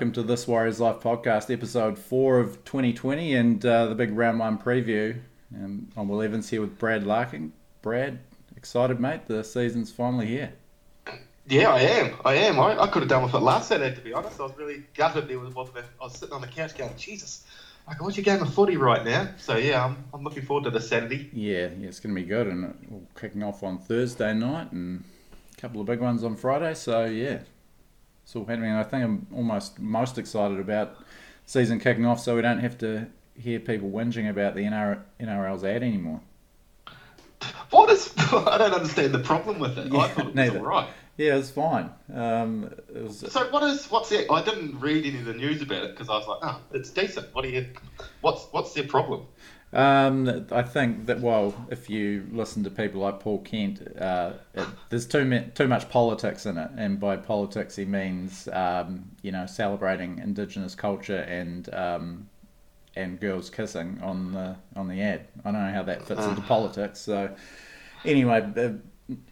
Welcome to this Warriors Life podcast, episode four of 2020, and uh, the big round one preview. Um, I'm Will Evans here with Brad Larkin. Brad, excited, mate? The season's finally here. Yeah, I am. I am. I, I could have done with it last Saturday, to be honest. I was really gutted there what I was sitting on the couch going, Jesus, I can watch a game of footy right now. So yeah, I'm, I'm looking forward to the Saturday. Yeah, yeah, it's going to be good, and we're kicking off on Thursday night, and a couple of big ones on Friday. So yeah, all happening. I think I'm almost most excited about season kicking off, so we don't have to hear people whinging about the NR, NRL's ad anymore. What is? I don't understand the problem with it. Yeah, I thought it was neither. all right. Yeah, it's fine. Um, it was, So what is? What's the? I didn't read any of the news about it because I was like, oh, it's decent. What do you? What's What's their problem? Um, I think that well, if you listen to people like Paul Kent, uh, it, there's too ma- too much politics in it, and by politics he means um, you know celebrating Indigenous culture and um, and girls kissing on the on the ad. I don't know how that fits into politics. So anyway,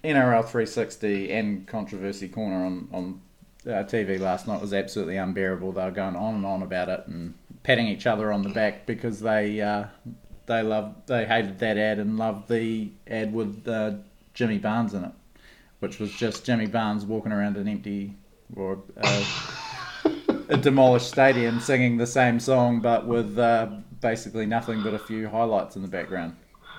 NRL 360 and controversy corner on on uh, TV last night was absolutely unbearable. They were going on and on about it and patting each other on the back because they uh, they loved they hated that ad and loved the ad with uh, Jimmy Barnes in it, which was just Jimmy Barnes walking around an empty or uh, a demolished stadium singing the same song but with uh, basically nothing but a few highlights in the background.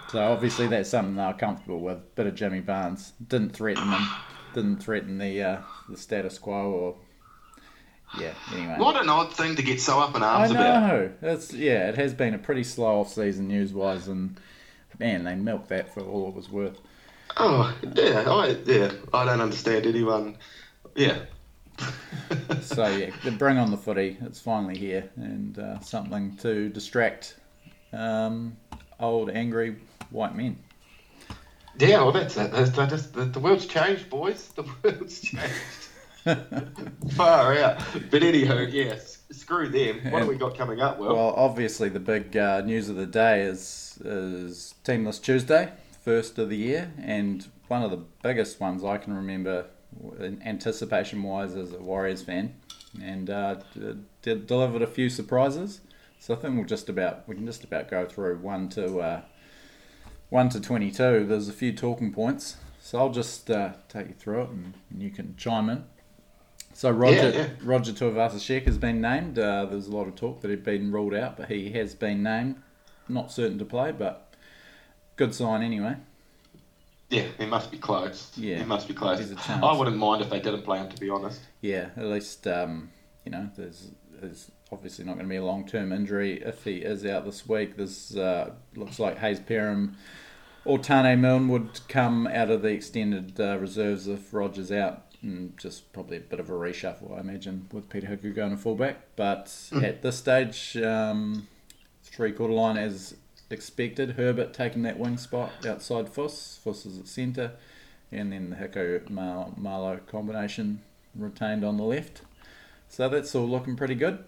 So obviously that's something they were comfortable with. Bit of Jimmy Barnes didn't threaten them, didn't threaten the uh, the status quo or yeah. Anyway. What an odd thing to get so up in I arms about. know. Yeah. It has been a pretty slow off season news wise, and man, they milked that for all it was worth. Oh yeah, I yeah, I don't understand anyone. Yeah. So yeah, bring on the footy. It's finally here, and uh, something to distract um, old angry white men. Yeah, well, that's it. That's, that is, the, the world's changed, boys. The world's changed. Far out. But anywho, yes, screw them. What have we got coming up, Will? Well, obviously the big uh, news of the day is is Teamless Tuesday, first of the year, and one of the biggest ones I can remember, in anticipation wise, as a Warriors fan, and uh, d- delivered a few surprises. So I think we'll just about we can just about go through one to uh, one to twenty two. There's a few talking points, so I'll just uh, take you through it, and, and you can chime in. So Roger yeah. Roger Tuivasa-Sheck has been named. Uh, there's a lot of talk that he'd been ruled out, but he has been named. Not certain to play, but good sign anyway. yeah, he must be close. Yeah, He must be close. I wouldn't mind if they didn't play him, to be honest. Yeah, at least um, you know there's there's obviously not going to be a long term injury if he is out this week. This uh, looks like Hayze Perham or Tane Milne would come out of the extended uh, reserves if Rogers out. And just probably a bit of a reshuffle, I imagine, with Peter Hiku going to fullback. But at this stage, um, three quarter line as expected. Herbert taking that wing spot outside Fuss. Fuss is at centre. And then the Mar- Marlow combination retained on the left. So that's all looking pretty good.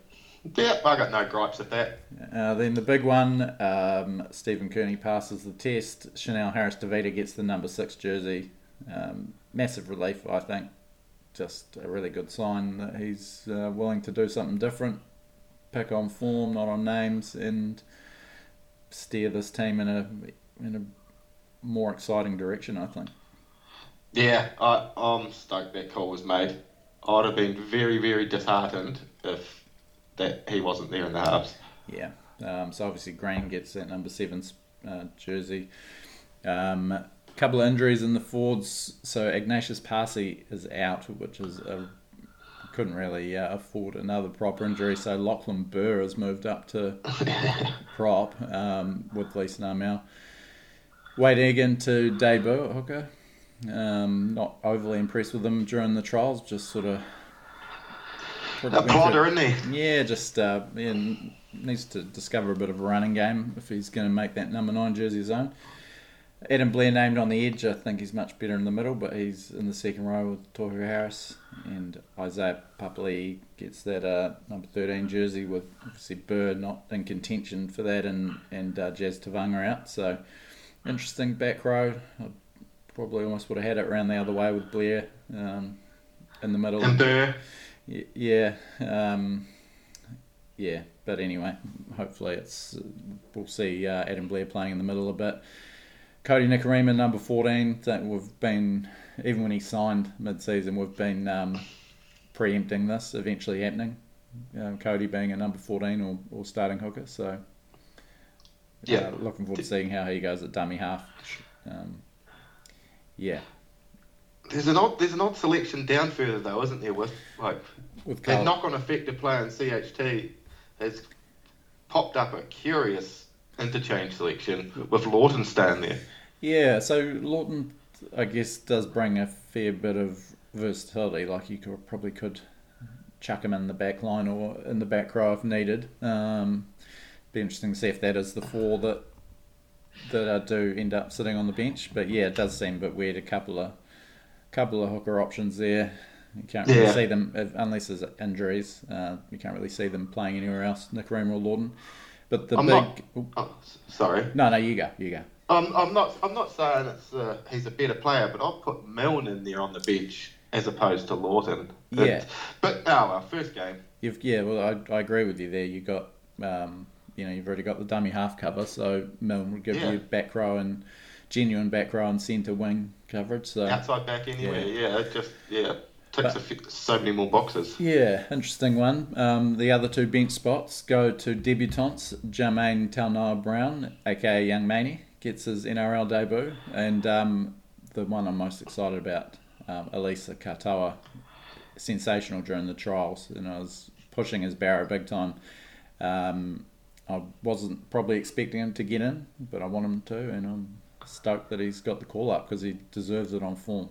Yeah, I got no gripes at that. Uh, then the big one, um, Stephen Kearney passes the test. Chanel Harris Tavita gets the number six jersey. Um, massive relief, I think. Just a really good sign that he's uh, willing to do something different, pick on form, not on names, and steer this team in a in a more exciting direction. I think. Yeah, I, I'm stoked that call was made. I'd have been very, very disheartened if that he wasn't there in the halves. Yeah. Um, so obviously Green gets that number seven uh, jersey. Um, couple of injuries in the forwards. So Agnatius Paasi is out, which is a, couldn't really uh, afford another proper injury. So Lachlan Burr has moved up to prop um, with Leeson Armel. Wade Egan to debut at hooker. Um, not overly impressed with him during the trials. Just sort of A plodder, isn't he? yeah, just uh, yeah, needs to discover a bit of a running game if he's going to make that number nine jersey his own. Adam Blair named on the edge. I think he's much better in the middle, but he's in the second row with Tohu Harris and Isaiah Papali gets that uh, number thirteen jersey with obviously Bird not in contention for that and and uh, Jazz Tevaga out. So interesting back row. I probably almost would have had it around the other way with Blair um, in the middle. And Burr. Yeah, um, yeah. But anyway, hopefully it's we'll see uh, Adam Blair playing in the middle a bit. Kodi Nikorima, number fourteen. That we've been even when he signed mid-season, we've been um, preempting this eventually happening. Um, Kodi being a number fourteen or, or starting hooker, so Yeah. uh, looking forward to seeing how he goes at dummy half. Um, yeah, There's an odd there's an odd selection down further though, isn't there? With like with the knock-on effect of playing CHT has popped up a curious interchange selection with Lawton staying there. Yeah, so Lawton, I guess, does bring a fair bit of versatility. Like you could probably could chuck him in the back line or in the back row if needed. Um, be interesting to see if that is the four that that uh, do end up sitting on the bench. But yeah, it does seem a bit weird. A couple of couple of hooker options there. You can't really Yeah. see them unless there's injuries. Uh, you can't really see them playing anywhere else. Nikorima or Lawton. But the I'm big not- Oh, sorry. no, no, you go, you go. I'm, I'm not. I'm not saying it's uh, he's a better player, but I'll put Milne in there on the bench as opposed to Lawton. It- Yeah. but oh well, first game. You've yeah, well, I, I agree with you there. You got um, you know, you've already got the dummy half cover, so Milne would give Yeah. you back row and genuine back row and centre wing coverage. So Outside back anyway. Yeah. it just yeah ticks a few, so many more boxes. yeah, interesting one. Um, the other two bench spots go to debutants. Jamayne Taunoa Brown, aka Young Maney, gets his NRL debut, and um, the one I'm most excited about, um, Eliesa Katoa, sensational during the trials, and I was pushing his barrow big time. Um, I wasn't probably expecting him to get in, but I want him to, and I'm stoked that he's got the call up because he deserves it on form.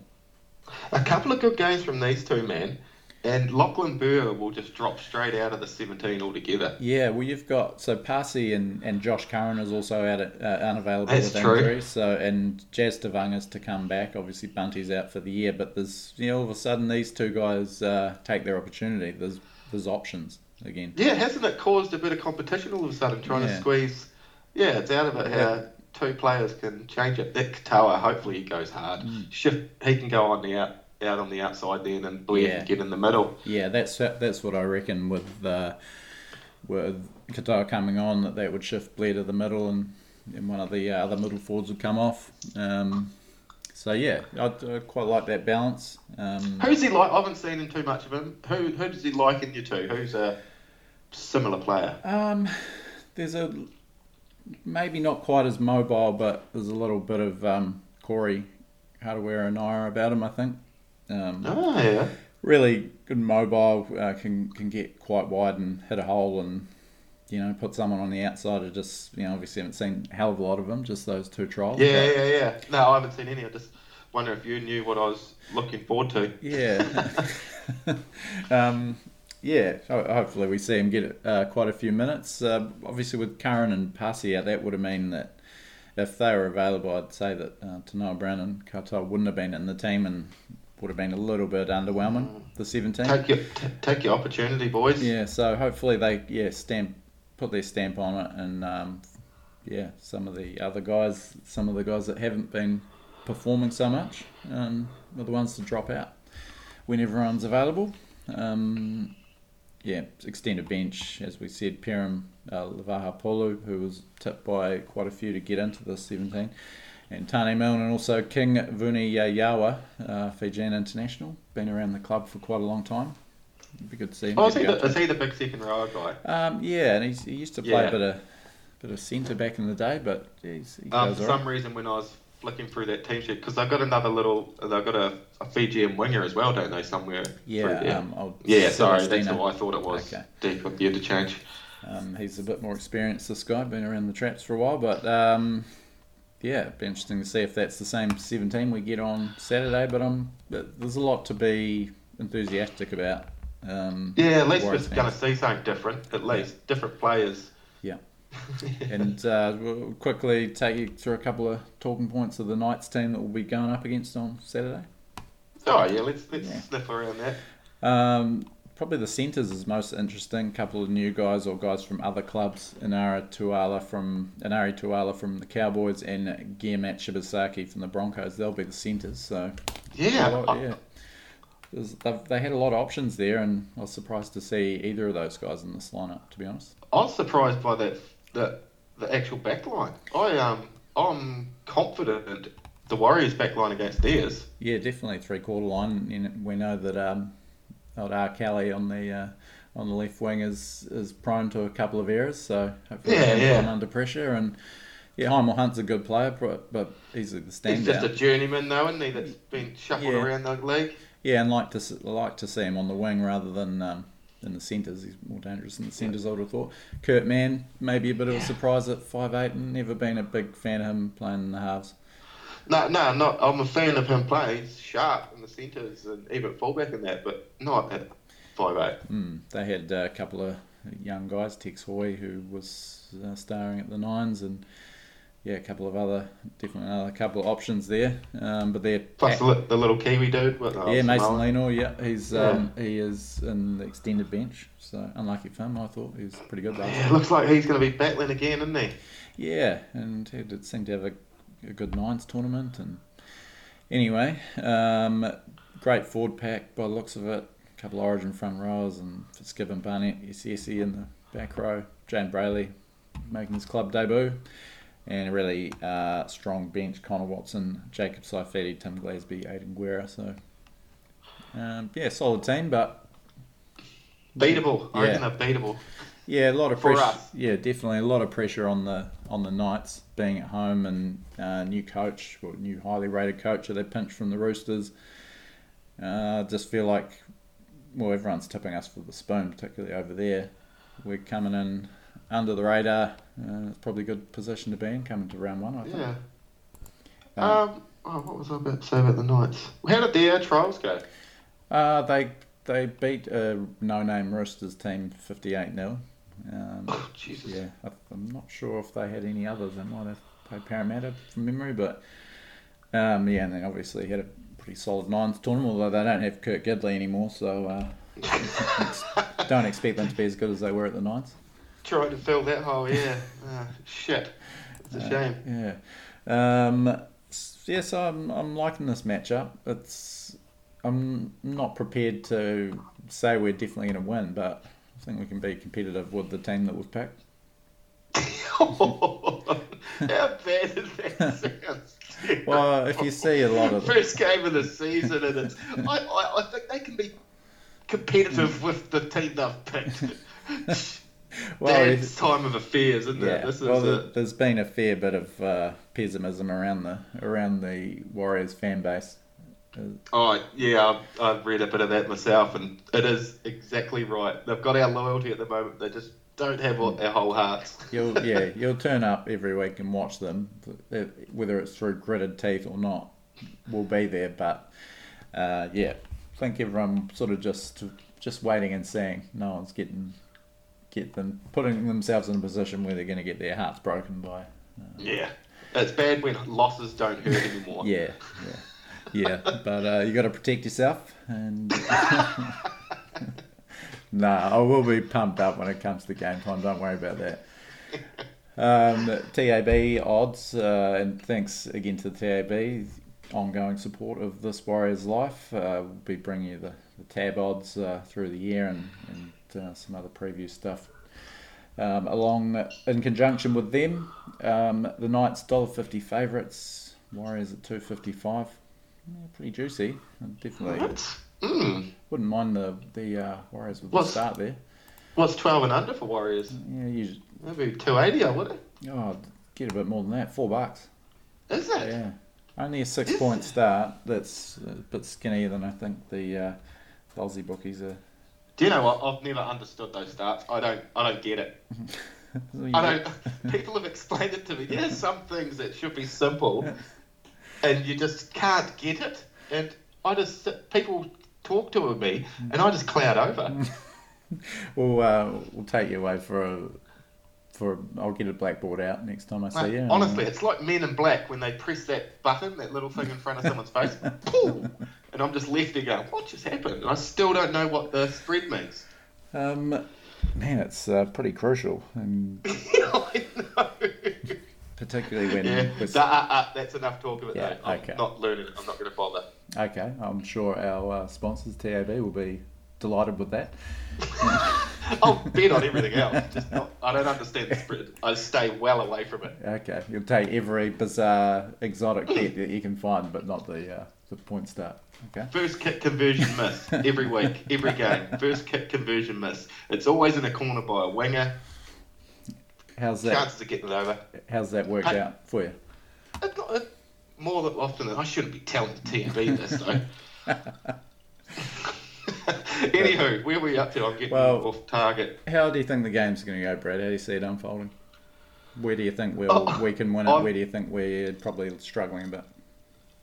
A couple of good games from these two men, and Lachlan Burr will just drop straight out of the 17 altogether. Yeah, well, you've got so Paasi and, and Josh Curran is also out at, uh, unavailable That's with true. injury. So and Jazz Tevaga's to come back. Obviously, Bunty's out for the year, but there's you know all of a sudden these two guys uh, take their opportunity. There's there's options again. Yeah, hasn't it caused a bit of competition all of a sudden, trying to squeeze? Yeah, it's out of it how two players can change it. Nick Katoa, hopefully he goes hard. Mm. Shift, he can go on the out, out on the outside then, and Blair Yeah. can get in the middle. Yeah, that's that's what I reckon with uh, with Katoa coming on that that would shift Blair to the middle and, and one of the uh, other middle forwards would come off. Um, so yeah, I, I quite like that balance. Um, Who's he like? I haven't seen him too much of him. Who who does he like in you two? Who's a similar player? Um, there's a maybe not quite as mobile, but there's a little bit of um, Corey Harawira-Naera about him. I think. Um, Oh yeah. Really good mobile, uh, can can get quite wide and hit a hole, and you know put someone on the outside. I just you know obviously haven't seen a hell of a lot of them, just those two trials. Yeah, but- yeah, yeah. No, I haven't seen any. I just wonder if you knew what I was looking forward to. Yeah. um, yeah, hopefully we see him get uh, quite a few minutes. Uh, obviously, with Curran and Paasi out, that would have meant that if they were available, I'd say that uh, Taunoa Brown and Katoa wouldn't have been in the team and would have been a little bit underwhelming, the 17. Take your t- take your opportunity, boys. Yeah, so hopefully they yeah stamp put their stamp on it, and um, yeah, some of the other guys, some of the guys that haven't been performing so much, um, are the ones to drop out when everyone's available. Um, yeah, extended bench, as we said, Perham uh, Leivaha Pulu, who was tipped by quite a few to get into the 17, and Tane Milne, and also King Vuniyayawa, uh, Fijian international, been around the club for quite a long time. It'd be good to see him. Oh, is he, the, is he the big second row guy? um, yeah, and he's, he used to play Yeah. a bit of bit of centre back in the day, but he's, he Um, goes for right. some reason, when I was flicking through that team sheet, because they've got another little, they've got a, a Fijian winger as well, don't they? Somewhere. Yeah, um, yeah. Sorry, that's who I thought it was. Okay. Deep with the interchange. Um, he's a bit more experienced, this guy, been around the traps for a while, but um, yeah, it'd be interesting to see if that's the same 17 we get on Saturday. But um, there's a lot to be enthusiastic about. Um, Yeah, at least we're going to see something different. At least different players. And uh, we'll quickly take you through a couple of talking points of the Knights team that we'll be going up against on Saturday. Oh yeah, let's let's Yeah. sniff around that. Um, probably the centres is most interesting. A couple of new guys or guys from other clubs. Enari Tuala from Enari Tuala from the Cowboys and Gehamat Shibasaki from the Broncos. They'll be the centres. So Yeah, lot, yeah, they had a lot of options there, and I was surprised to see either of those guys in this lineup. To be honest, I was surprised by that the the actual backline. I um I'm confident the Warriors backline against theirs. Yeah, definitely three quarter line. And we know that um, old R. Kelly on the uh, on the left wing is is prone to a couple of errors, so hopefully yeah, yeah. under pressure and. Yeah, Hymel Hunt's a good player, but, but he's the standout. He's just a journeyman, though, isn't he? That's been shuffled yeah. around the league. Yeah, and like to like to see him on the wing rather than um, in the centres. He's more dangerous in the centres, I would have thought. Kurt Mann, maybe a bit of a surprise at five eight. Never been a big fan of him playing in the halves. No, no, not. I'm a fan of him playing. He's sharp in the centres and even fullback in that, but not at five eight. Mm, they had a couple of young guys, Tex Hoy, who was uh, starring at the nines, and yeah, a couple of other definitely another couple of options there. Um, but they're plus the, the, little Kiwi dude. Uh, yeah, Mason Lino. Yeah, he's yeah. Um, he is in the extended bench. So unlucky for him, I thought he was pretty good. Yeah, looks like he's going to be battling again, isn't he? Yeah, and he did seem to have a, a good nines tournament. And anyway, um, great forward pack by the looks of it. A couple of Origin front rows and Fitzgibbon Barnett, Esese in the back row. Jayden Brailey making his club debut and a really uh, strong bench. Connor Watson, Jacob Saifiti, Tim Glasby, Aidan Guerra. So, um, yeah, solid team, but beatable. I reckon they're beatable. Yeah, a lot of pressure. Yeah, definitely a lot of pressure on the on the Knights being at home and uh, new coach, or new highly rated coach that they pinched from the Roosters. Uh, just feel like, well, everyone's tipping us for the spoon, particularly over there. We're coming in under the radar. Uh, it's probably a good position to be in coming to round one. I think. Yeah. Um, um, oh, what was I about to say about the Knights? How did their trials go? Uh, they they beat a no-name Roosters team fifty-eight 0 um, Oh Jesus! Yeah, I'm not sure if they had any others. They might have played Parramatta from memory, but um, yeah, and they obviously had a pretty solid nines tournament. Although they don't have Kurt Gidley anymore, so uh, don't expect them to be as good as they were at the Nines trying to fill that hole. Yeah, uh, shit, it's a uh, shame. Yeah, um, yes, I'm I'm liking this matchup. It's I'm not prepared to say we're definitely going to win, but I think we can be competitive with the team that we've picked. oh, how bad is that sounds? well, if you see a lot of first game of the season, and it's, I, I, I think they can be competitive with the team they've picked well, Dad's time of affairs, isn't yeah. it? This well, there's been a fair bit of uh, pessimism around the around the Warriors fan base. Oh yeah, I've, I've, read a bit of that myself, and it is exactly right. They've got our loyalty at the moment. They just don't have mm. our whole hearts. you'll yeah, you'll turn up every week and watch them, whether it's through gritted teeth or not. We'll be there, but uh, yeah, I think everyone sort of just just waiting and seeing. No one's getting get them putting themselves in a position where they're going to get their hearts broken by. Uh, yeah, it's bad when losses don't hurt anymore. yeah, yeah, yeah. but uh, you got to protect yourself, and no, I will be pumped up when it comes to game time. Don't worry about that. Um, TAB odds, uh, and thanks again to the TAB ongoing support of this Warriors life. Uh, we'll be bringing you the, the tab odds uh, through the year and, and uh, some other preview stuff. Um, along in conjunction with them, um, the Knights $1.50 favourites, Warriors at two fifty five. Yeah, pretty juicy. Definitely. Mm. Wouldn't mind the the uh, Warriors with the start there. What's twelve and under for Warriors? Yeah, usually. Maybe two eighty, I would it? Oh, get a bit more than that. Four bucks. Is it? Yeah. Only a six Is point it? start. That's a bit skinnier than I think the uh, Aussie bookies are do you know what? I've never understood those starts. I don't. I don't get it. I don't. People have explained it to me. There's some things that should be simple, and you just can't get it. And I just people talk to me, and I just cloud over. we'll uh, we'll take you away for a for a, I'll get a blackboard out next time I see Mate, you. Honestly, it's like Men in Black when they press that button, that little thing in front of someone's face. And I'm just left there going, what just happened? And I still don't know what the spread means. Um, man, it's uh, pretty crucial. And I know. Particularly when. Yeah, uh, uh, that's enough talk of it, yeah, though. I'm not learning it. I'm not going to bother. Okay, I'm sure our uh, sponsors TAB will be delighted with that. I'll bet on everything else. Just not, I don't understand the spread. I stay well away from it. Okay, you'll take every bizarre exotic bet that you can find, but not the uh, the point start. Okay. First kick conversion miss every week, every game. First kick conversion miss. It's always in a corner by a winger. How's that? Chances of getting it over. How's that worked out for you? It, it, more than often than I shouldn't be telling the TNB this though. Anywho, where are we up to? I'm getting Well- off target. How do you think the game's going to go, Brad? How do you see it unfolding? Where do you think we'll, Oh, we can win it? I'm- Where do you think we're probably struggling a bit?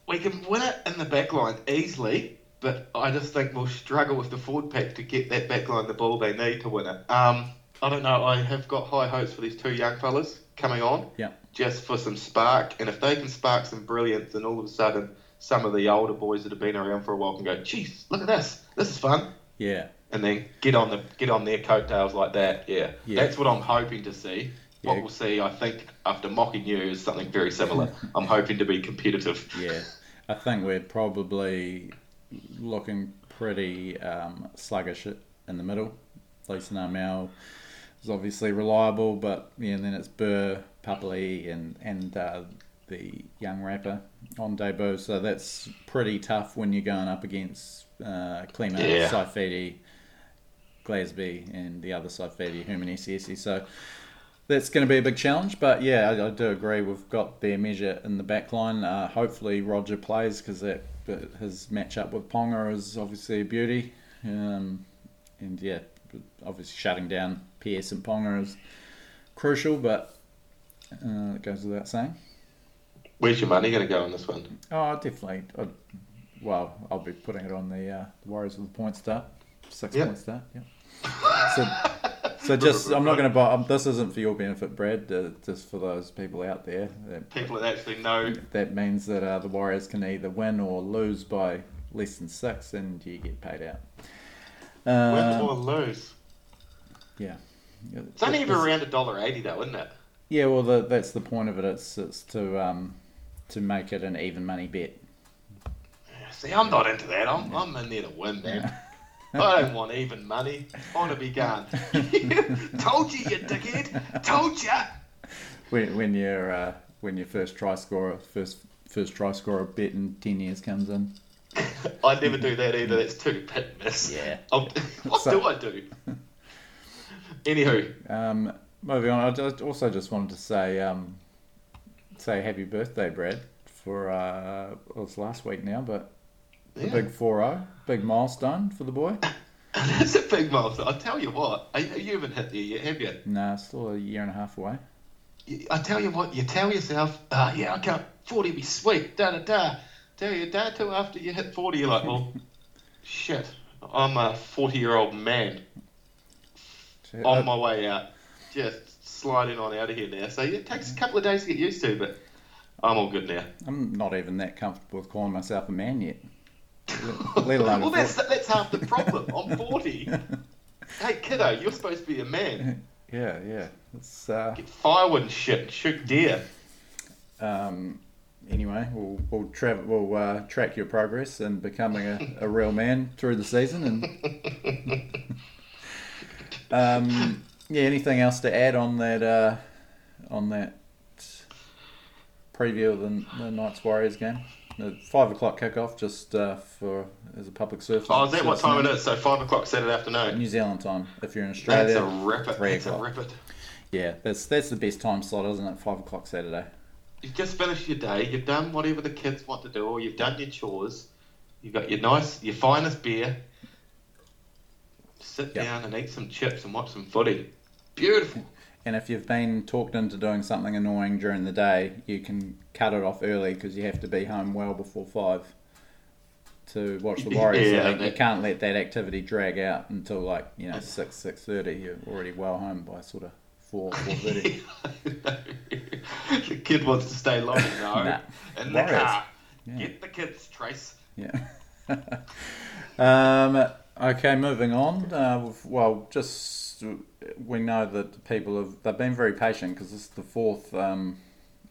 We can win it in the back line easily, but I just think we'll struggle with the forward pack to get that back line the ball they need to win it. Um, I don't know. I have got high hopes for these two young fellas coming on. Yeah. Just for some spark, and if they can spark some brilliance, then all of a sudden some of the older boys that have been around for a while can go, "Geez, look at this! This is fun." Yeah. and then get on the get on their coattails like that. Yeah, Yeah. that's what I'm hoping to see. What Yeah. we'll see, I think, after mocking you, is something very similar. I'm hoping to be competitive. Yeah. I think we're probably looking pretty um, sluggish in the middle. Leeson Armel is obviously reliable, but yeah, and then it's Burr, Papali, and and uh, the young rapper on debut. So that's pretty tough when you're going up against uh, Klemmer, Yeah. Saifiti, Glasby, and the other Saifiti, Herman Ese'ese. So that's going to be a big challenge. But yeah, I, I do agree. We've got their measure in the back line. Uh, hopefully, Roger plays because that his matchup with Ponga is obviously a beauty. Um, and yeah, obviously shutting down PS and Ponga is crucial, but uh, it goes without saying. Where's your money going to go on this one? Oh, definitely. i well, I'll be putting it on the, uh, the Warriors with a point start, six Yep. point start. Yeah. So, so just I'm not going to buy. Um, this isn't for your benefit, Brad. Uh, just for those people out there. That, People that actually know. that means that uh, the Warriors can either win or lose by less than six, and you get paid out. Win Uh, or lose. yeah. It's only even around a dollar eighty, though, isn't it? Yeah, well, the, that's the point of it. It's it's to um to make it an even money bet. See, I'm not into that. I'm, I'm in there to win, man. I don't want even money. I want to be gone. Told you, you dickhead. Told ya. When when your uh, when your first try scorer first first try scorer bet in ten years comes in. I never do that either. That's too and miss. Yeah. I'll, what So- do I do? Anywho, Um, moving on, I just, also just wanted to say um, say happy birthday, Brad. For uh, well, it's last week now, but the Yeah. big 4-0, big milestone for the boy. that's a big milestone. I tell you what, I, you haven't hit there yet, have you? Nah, still a year and a half away. I tell you what, you tell yourself, uh, yeah, I can't, 40 be sweet, da da da. Tell your dad to after you hit 40, you're like, well, shit, I'm a 40 year old man So, on uh, my way out, just sliding on out of here now. So it takes a couple of days to get used to, but I'm all good now. I'm not even that comfortable with calling myself a man yet. Let alone well, that's, that's half the problem. I'm 40. hey, kiddo, you're supposed to be a man. Yeah, yeah. It's, uh, Get firewood and shit and shoot deer. um, anyway, we'll we'll, tra- we'll uh, track your progress in becoming a, a real man through the season. And um, yeah, anything else to add on that uh, on that preview of the, the Knights Warriors game? Five o'clock kickoff, just uh, for as a public service. Oh, is that what time it is? So 5 o'clock Saturday afternoon. New Zealand time. If you're in Australia, That's a ripper. three That's a o'clock. ripper. yeah, that's that's the best time slot, isn't it? Five o'clock Saturday. You've just finished your day. You've done whatever the kids want to do, or you've done your chores. You've got your nice, your finest beer. Sit Yep. down and eat some chips and watch some footy. Beautiful. And if you've been talked into doing something annoying during the day, you can cut it off early because you have to be home well before five to watch the Warriors. Yeah, so you can't let that activity drag out until like you know six six thirty. You're already well home by sort of four four thirty. the kid wants to stay long. No. Nah. In the Warriors. car. Yeah. Get the kids, Trace. Yeah. um, okay, moving on. Uh, well, just we know that people have they've been very patient because this is the fourth um,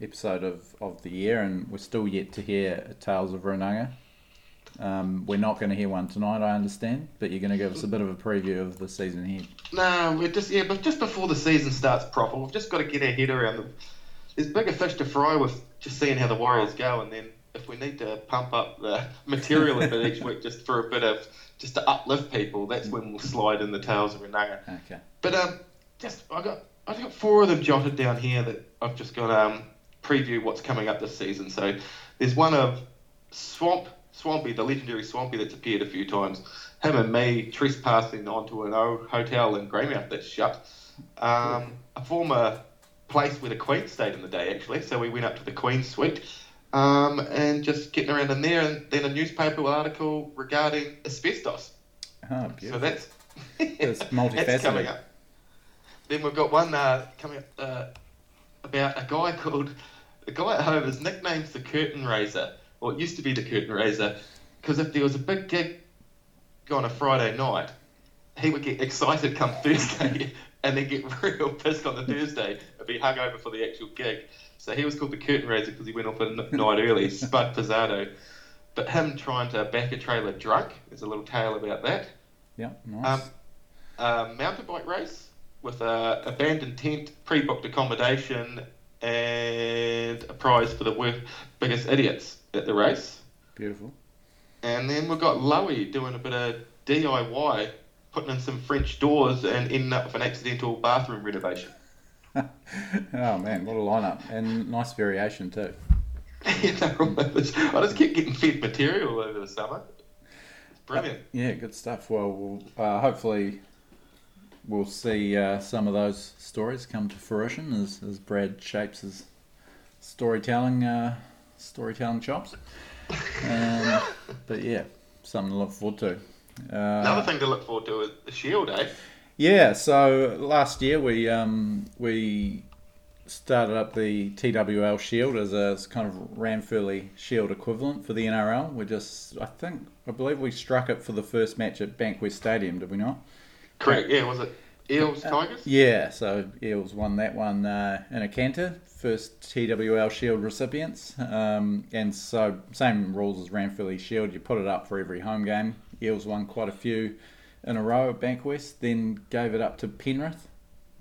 episode of, of the year, and we're still yet to hear Tales of Runanga. Um, we're not going to hear one tonight, I understand, but you're going to give us a bit of a preview of the season ahead. No, we're just yeah, but just before the season starts proper, we've just got to get our head around them. There's bigger fish to fry with just seeing how the Warriors go, and then we need to pump up the material a bit each week just for a bit of just to uplift people, that's when we'll slide in the tails of Runanga. Okay. But um, just I got I got four of them jotted down here that I've just got um preview what's coming up this season. So there's one of Swamp Swampy, the legendary Swampy that's appeared a few times. Him and me trespassing onto an old hotel in Greymouth that's shut. Um, a former place where the Queen stayed in the day, actually. So we went up to the Queen's suite um, and just getting around in there. And then a newspaper article regarding asbestos. Oh, So beautiful. that's, It's that's coming up. Then we've got one uh, coming up uh, about a guy called the guy at home. His nickname's the Curtain Raiser, or it used to be the Curtain Raiser, because if there was a big gig on a Friday night, he would get excited come Thursday and then get real pissed on the Thursday and be hungover for the actual gig. So he was called the Curtain Raiser because he went off a n- night early, Spud Pizzado. But him trying to back a trailer drunk, there's a little tale about that. Yeah, nice. Um, a mountain bike race with a abandoned tent, pre-booked accommodation, and a prize for the worst, biggest idiots at the race. beautiful. And then we've got Lowy doing a bit of DIY, putting in some French doors and ending up with an accidental bathroom renovation. Oh man, what a lineup and nice variation too. Know, I just keep getting fed material over the summer. It's brilliant. Yeah, good stuff. Well, we'll uh, hopefully we'll see uh, some of those stories come to fruition as, as Brad shapes his storytelling uh, storytelling chops. Um, but yeah, something to look forward to. Another Uh, thing to look forward to is the Shield, eh? Yeah, so last year we um, we started up the TWL Shield as a kind of Ranfurly Shield equivalent for the NRL. We just, I think, I believe we struck it for the first match at Bankwest Stadium, did we not? Correct, yeah, was it Eels Tigers? Yeah, so Eels won that one uh, in a canter, first TWL Shield recipients. Um, and so, same rules as Ranfurly Shield, you put it up for every home game. Eels won quite a few in a row at Bankwest, then gave it up to Penrith,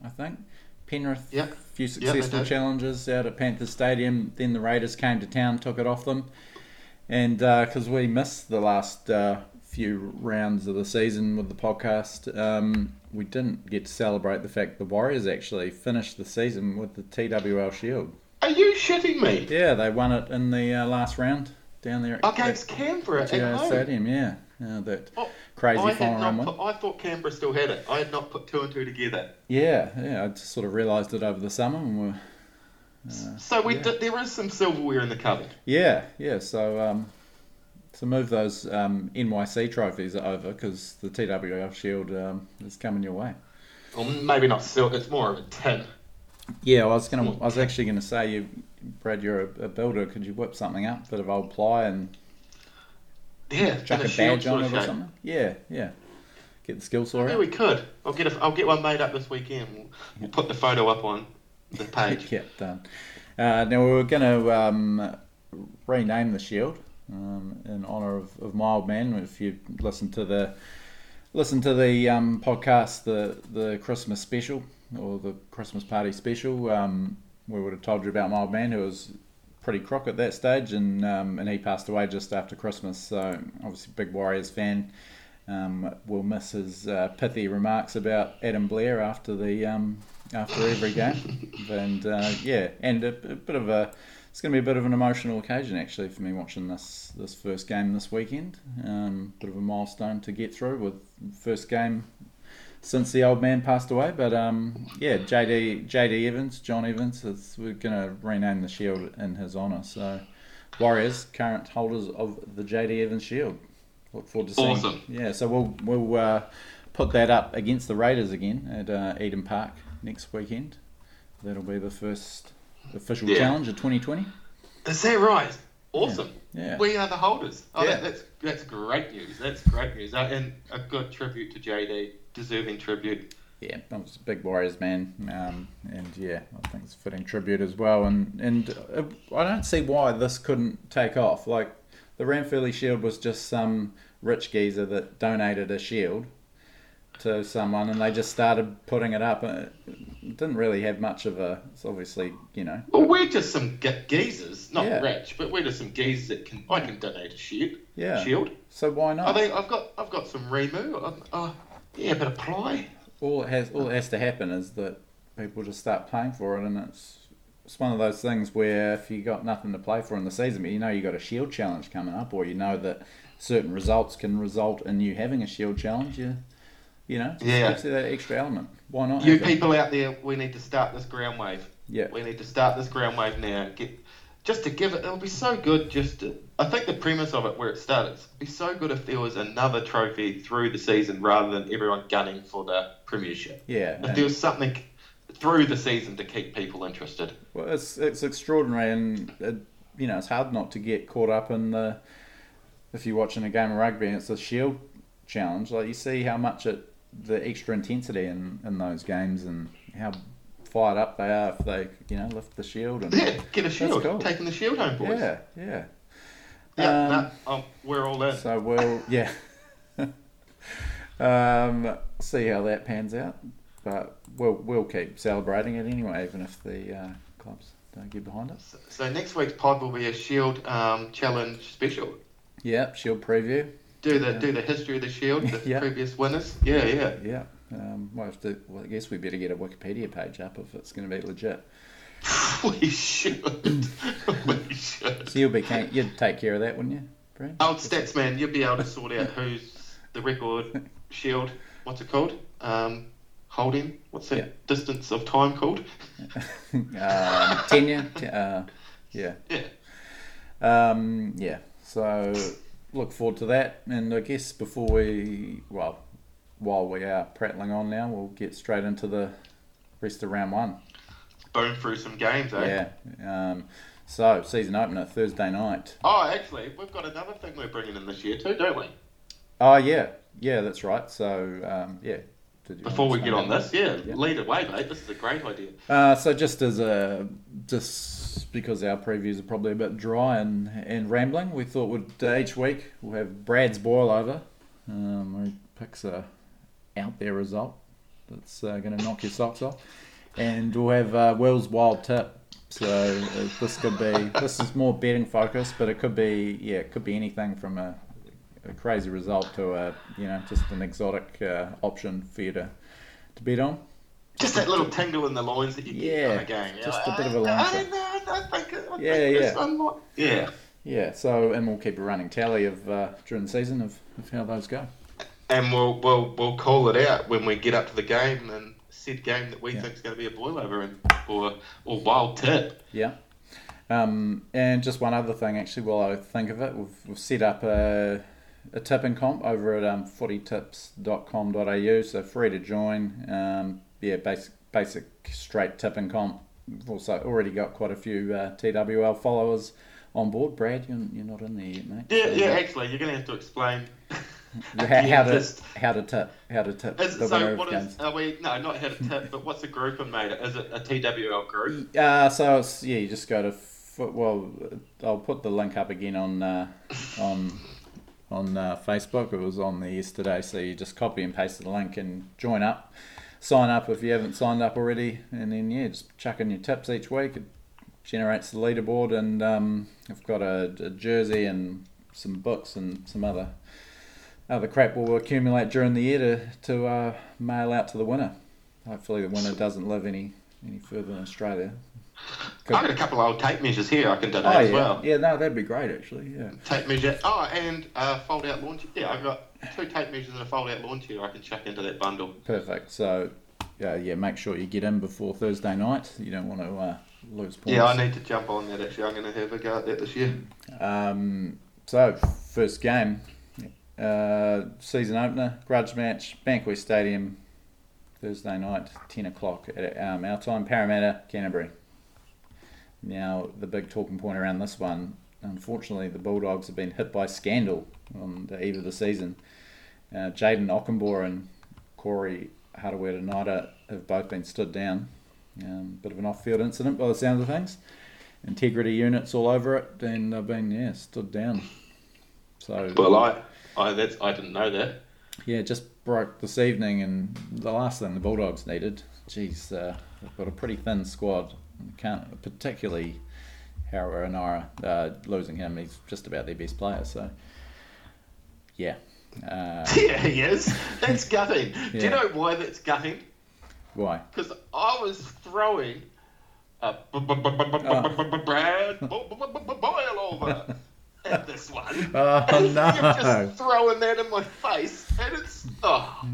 I think. Penrith, Yep. a few successful did. challenges out at Panthers Stadium. Then the Raiders came to town, took it off them. And because we missed the last uh, few rounds of the season with the podcast, um, we didn't get to celebrate the fact the Warriors actually finished the season with the TWL Shield. Are you shitting me? Yeah, they won it in the uh, last round down there at Against Canberra at GIO home. Stadium. Yeah, yeah that Oh, crazy I, had final round not win. put, I thought Canberra still had it. I had not put two and two together. Yeah, yeah. I just sort of realised it over the summer, and we're Uh, so we yeah. did, there is some silverware in the cupboard. Yeah, yeah. So um, to move those um, NYC trophies over because the TWL Shield um, is coming your way. Or maybe not silver, it's more of a tin. Yeah, I was gonna. I was actually gonna say you, Brad. You're a, a builder. Could you whip something up, bit of old ply, and Yeah, chuck in a badge on it or something? Yeah, yeah. Get the skill saw Yeah, we could. I'll get a, I'll get one made up this weekend. We'll, we'll put the photo up on the page. yeah, done. Uh, now we were going to um, rename the shield um, in honour of, of my old man. If you listen to the listen to the um, podcast, the the Christmas special or the Christmas party special, um, we would have told you about my old man who was pretty crook at that stage, and um, and he passed away just after Christmas. So obviously, big Warriors fan. Um, we'll miss his uh, pithy remarks about Adam Blair after the um, after every game, and uh, yeah, and a, a bit of a it's going to be a bit of an emotional occasion actually for me watching this this first game this weekend. Um, bit of a milestone to get through with first game since the old man passed away. But um, yeah, JD JD Evans, John Evans, we're going to rename the shield in his honour. So Warriors, current holders of the JD Evans Shield. Look forward to seeing. Awesome. Yeah, so we'll we'll uh, put that up against the Raiders again at uh, Eden Park next weekend. That'll be the first official Yeah. challenge of 2020. Is that right? Awesome. Yeah. We are the holders. Oh, Yeah. that, that's that's great news. That's great news. Uh, and a good tribute to JD, deserving tribute. Yeah, I was a big Warriors man, um, and yeah, I think it's a fitting tribute as well. And and uh, I don't see why this couldn't take off. Like the Ranfurly Shield was just some rich geezer that donated a shield to someone, and they just started putting it up. It didn't really have much of a. It's obviously, you know. Well, we're just some ge- geezers, not yeah. rich, but we're just some geezers that can. I can donate a shield. Yeah. Shield. So why not? Think I've got I've got some rimu. Uh, yeah, but apply. All it has all it has to happen is that people just start playing for it, and it's it's one of those things where if you got nothing to play for in the season, but you know you got a shield challenge coming up, or you know that certain results can result in you having a shield challenge, you you know, yeah, gives you that extra element. Why not? You people it? out there, we need to start this ground wave. Yeah, we need to start this ground wave now. Get just to give it. It'll be so good. Just to, I think the premise of it, where it started, it'd be so good if there was another trophy through the season rather than everyone gunning for the premiership. Yeah, if there was something through the season to keep people interested. Well, it's it's extraordinary, and it, you know it's hard not to get caught up in the. If you're watching a game of rugby and it's a shield challenge, like you see how much it the extra intensity in, in those games and how fired up they are if they you know lift the shield and yeah get a shield cool. taking the shield home boys yeah yeah yeah um, um, we're all in so we'll yeah um, see how that pans out but we'll we'll keep celebrating it anyway even if the uh, clubs don't get behind us so, so, next week's pod will be a shield um, challenge special yeah shield preview do the do the history of the Shield, the yeah. previous winners. Yeah, yeah, yeah. Um, well, to, well, I guess we better get a Wikipedia page up if it's going to be legit. we should. we should. So you'll be you'd take care of that, wouldn't you, Brad? Old stats man, you'd be able to sort out who's the record Shield. What's it called? Um, holding. What's that yeah. distance of time called? um, tenure. Uh, yeah. Yeah. Um, yeah. So look forward to that. And I guess before we, well, while we are prattling on now, we'll get straight into the rest of round one. Boom through some games, eh? Yeah. Um, so, season opener, Thursday night. Oh, actually, we've got another thing we're bringing in this year too, don't we? Oh, yeah. Yeah, that's right. So, um, yeah. Before we get on this, yeah, yeah, lead away, mate. This is a great idea. Uh, so, just as a just because our previews are probably a bit dry and, and rambling, we thought would uh, each week we'll have Brad's boil over. Um, he picks a out there result that's uh, going to knock your socks off, and we'll have uh, Will's wild tip. So this could be this is more betting focused, but it could be yeah, it could be anything from a, a crazy result to a you know just an exotic uh, option for you to to bet on just that little tingle in the lines that you get yeah, from a game. just a bit of a line. I don't know. I don't think. I yeah, think yeah. I'm yeah. Yeah. So, and we'll keep a running tally of uh, during the season of, of how those go. And we'll we'll we'll call it out when we get up to the game and said game that we yeah. think is going to be a boilover and or or wild tip. Yeah. Um, and just one other thing, actually, while I think of it, we've, we've set up a, a tipping comp over at um, footytips.com.au, so free to join. Um, yeah, basic basic straight tipping comp. We've also already got quite a few uh, TWL followers on board. Brad, you're, you're not in there yet, mate. Yeah, so, yeah. Actually, you're going to have to explain. how, how to how to tip how to tip is, the so what is, are we no not how to tip but what's the group and made it? Is it a TWL group? Uh so it's yeah you just go to well I'll put the link up again on uh, on on uh, Facebook. It was on there yesterday so you just copy and paste the link and join up. Sign up if you haven't signed up already, and then yeah, just chuck in your tips each week. It generates the leaderboard, and um, I've got a, a, jersey and some books and some other other crap will accumulate during the year to to uh, mail out to the winner. Hopefully, the winner doesn't live any any further in Australia. I've got a couple of old tape measures here I can donate oh, yeah. as well. Yeah, no, that'd be great actually. Yeah. Tape measure. Oh, and uh, fold out launch. Yeah, I've got two tape measures and a fold out lawn chair I can chuck into that bundle. Perfect. So, uh, yeah, make sure you get in before Thursday night. You don't want to uh, lose points. Yeah, I need to jump on that actually. I'm going to have a go at that this year. Um, so, first game, uh, season opener, grudge match, Bankwest Stadium, Thursday night, 10 o'clock at um, our time, Parramatta, Canterbury. Now, the big talking point around this one, unfortunately, the Bulldogs have been hit by scandal on the eve of the season. Uh, Jayden Okunbor and Corey Harawira-Naera have both been stood down. Um, bit of an off-field incident by the sounds of things. Integrity units all over it, and they've been yeah stood down. So Well, I, I that's I didn't know that. yeah, just broke this evening, and the last thing the Bulldogs needed. Geez, uh, they've got a pretty thin squad. Can't particularly Harawira-Naera, uh losing him. He's just about their best player. So yeah, uh, Yeah, he is. That's gutting. Do you know why that's gutting? why? Because I was throwing b- b- Brad bo- bo- bo- bo- boil over at this one. Oh And no! You're just throwing that in my face, and it's oh.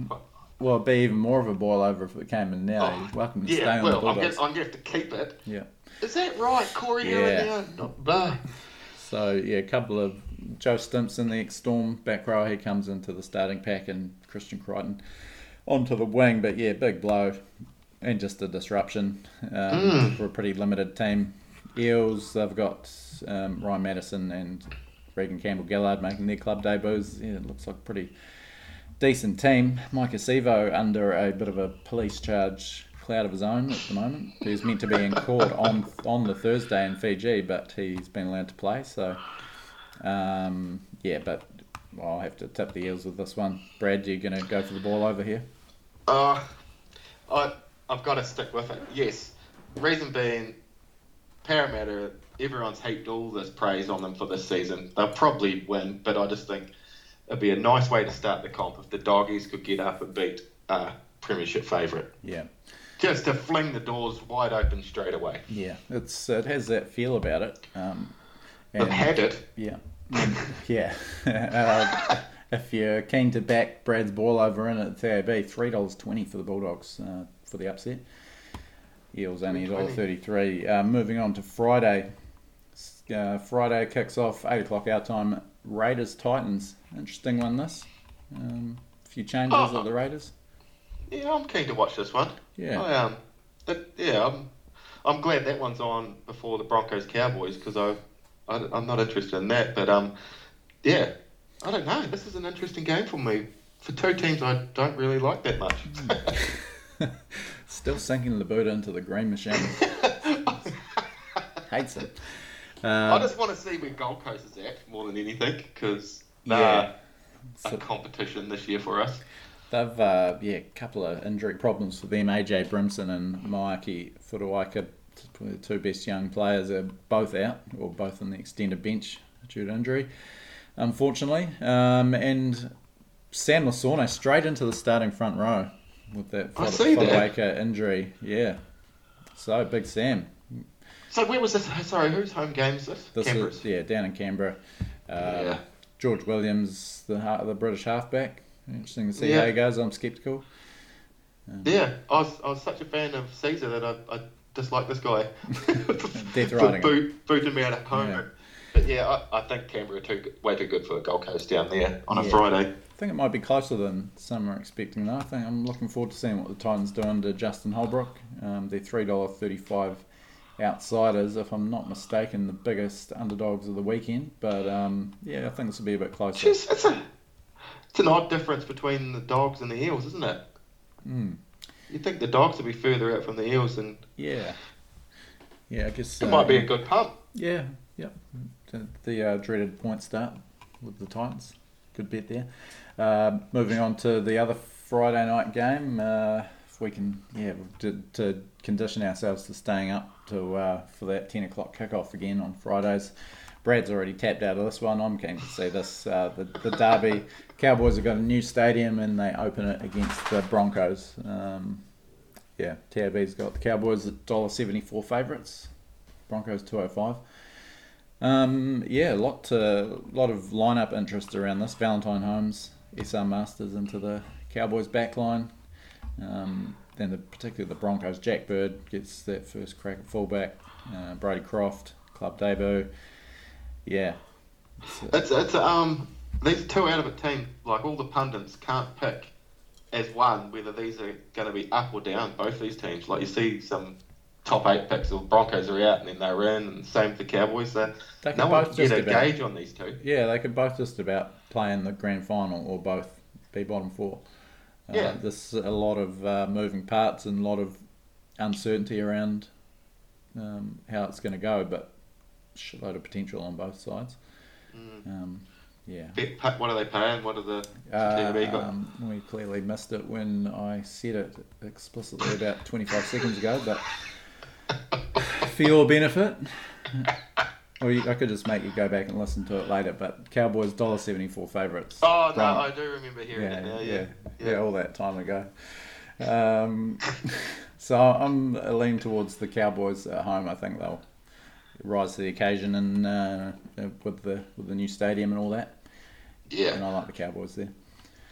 Well, it'd be even more of a boil over if it came in now. oh, You're welcome to stay yeah, on well, the I'm Bulldogs. going I'm to have to keep it. Yeah. Is that right, Corey? Yeah. Not bad. So yeah, a couple of Joe Stimson, the ex-Storm back row, he comes into the starting pack, and Christian Crichton onto the wing. But yeah, big blow and just a disruption um, for a pretty limited team. Eels, they've got um, Ryan Matterson and Reagan Campbell Gillard making their club debuts. Yeah, it looks like a pretty decent team. Maika Sivo under a bit of a police charge cloud of his own at the moment. He's meant to be in court on on the Thursday in Fiji, but he's been allowed to play. So, um, yeah, but I'll have to tip the eels with this one. Brad, you're going to go for the ball over here? Uh, I, I've got to stick with it. Yes. Reason being, Parramatta, everyone's heaped all this praise on them for this season. They'll probably win, but I just think it'd be a nice way to start the comp if the doggies could get up and beat uh, Premiership favourite. Yeah, Just to fling the doors wide open straight away. yeah. It's it has that feel about it. Um, They've had it. Yeah, yeah. uh, if you're keen to back Brad's ball over in at TAB, three dollars twenty for the Bulldogs uh, for the upset. Eels only dollar thirty three. Uh, moving on to Friday. Uh, Friday kicks off eight o'clock our time. Raiders Titans. Interesting one. This. Um, a few changes Oh. at the Raiders. Yeah, I'm keen to watch this one. Yeah. I um, that, yeah, I'm, I'm glad that one's on before the Broncos Cowboys because I, I, I'm not interested in that. But um, yeah, I don't know. This is an interesting game for me. For two teams I don't really like that much. Still sinking the boot into the green machine. Hates it. I Um, just want to see where Gold Coast is at more than anything because Yeah. they're So- a competition this year for us. They've uh, yeah, a couple of injury problems for them. AJ Brimson and Moeaki probably the two best young players, are both out or both on the extended bench due to injury, unfortunately. Um, and Sam Lisone straight into the starting front row with that I Fut- see that. Fotuaika injury. Yeah, so big Sam. So where was this? Sorry, whose home game is this? This Canberra's. is yeah down in Canberra. Um, Yeah. George Williams, the the British halfback. Interesting to see Yeah. how he goes. I'm sceptical. Um, Yeah, I was, I was such a fan of Sezer that I, I dislike this guy. Death riding boot, booting me out of home. Yeah. But yeah, I, I think Canberra are too way too good for Gold Coast down there on a Yeah. Friday. I think it might be closer than some are expecting. Though I think I'm looking forward to seeing what the Titans do under Justin Holbrook. Um, they're three dollar thirty five outsiders, if I'm not mistaken, the biggest underdogs of the weekend. But um, yeah, I think this will be a bit closer. Jeez, it's a it's an odd difference between the dogs and the eels, isn't it? Mm, You'd think the dogs would be further out from the eels, and yeah, yeah. I guess it uh, might be a good pump. Yeah, yep. The, the uh, dreaded point start with the Titans. Good bet there. Uh, moving on to the other Friday night game. Uh, if we can, yeah, to, to condition ourselves to staying up to uh, for that ten o'clock kickoff again on Fridays. Brad's already tapped out of this one. I'm keen to see this. Uh, the, the Derby Cowboys have got a new stadium and they open it against the Broncos. Um, yeah, TAB's got the Cowboys at $1.74 favourites. Broncos 205. Um, yeah, a lot to, lot of lineup interest around this. Valentine Holmes, Esan Marsters into the Cowboys backline. Um, then the, particularly the Broncos, Jack Bird gets that first crack at fullback. Uh, Brodie Croft, club debut. Yeah. It's, uh, It's it's um these two out of a team. Like all the pundits can't pick as one whether these are going to be up or down. Both these teams. Like you see some top eight picks. The Broncos are out and then they're in, and same for the Cowboys. So They can no one can get a about- gauge on these two. Yeah, they could both just about play in the grand final or both be bottom four. Uh, Yeah. There's a lot of uh, moving parts and a lot of uncertainty around um, how it's going to go, but a shitload of potential on both sides. Mm. Um, Yeah. What are they paying? What are the got? Um, we clearly missed it when I said it explicitly about 25 seconds ago, but for your benefit, or you, I could just make you go back and listen to it later. But Cowboys dollar seventy four favourites. Oh no, Grant. I do remember hearing yeah, it now. yeah, Yeah, yeah, all that time ago. Um, so I'm leaning towards the Cowboys at home. I think they'll rise to the occasion and uh, with the with the new stadium and all that. yeah. And I like the Cowboys there.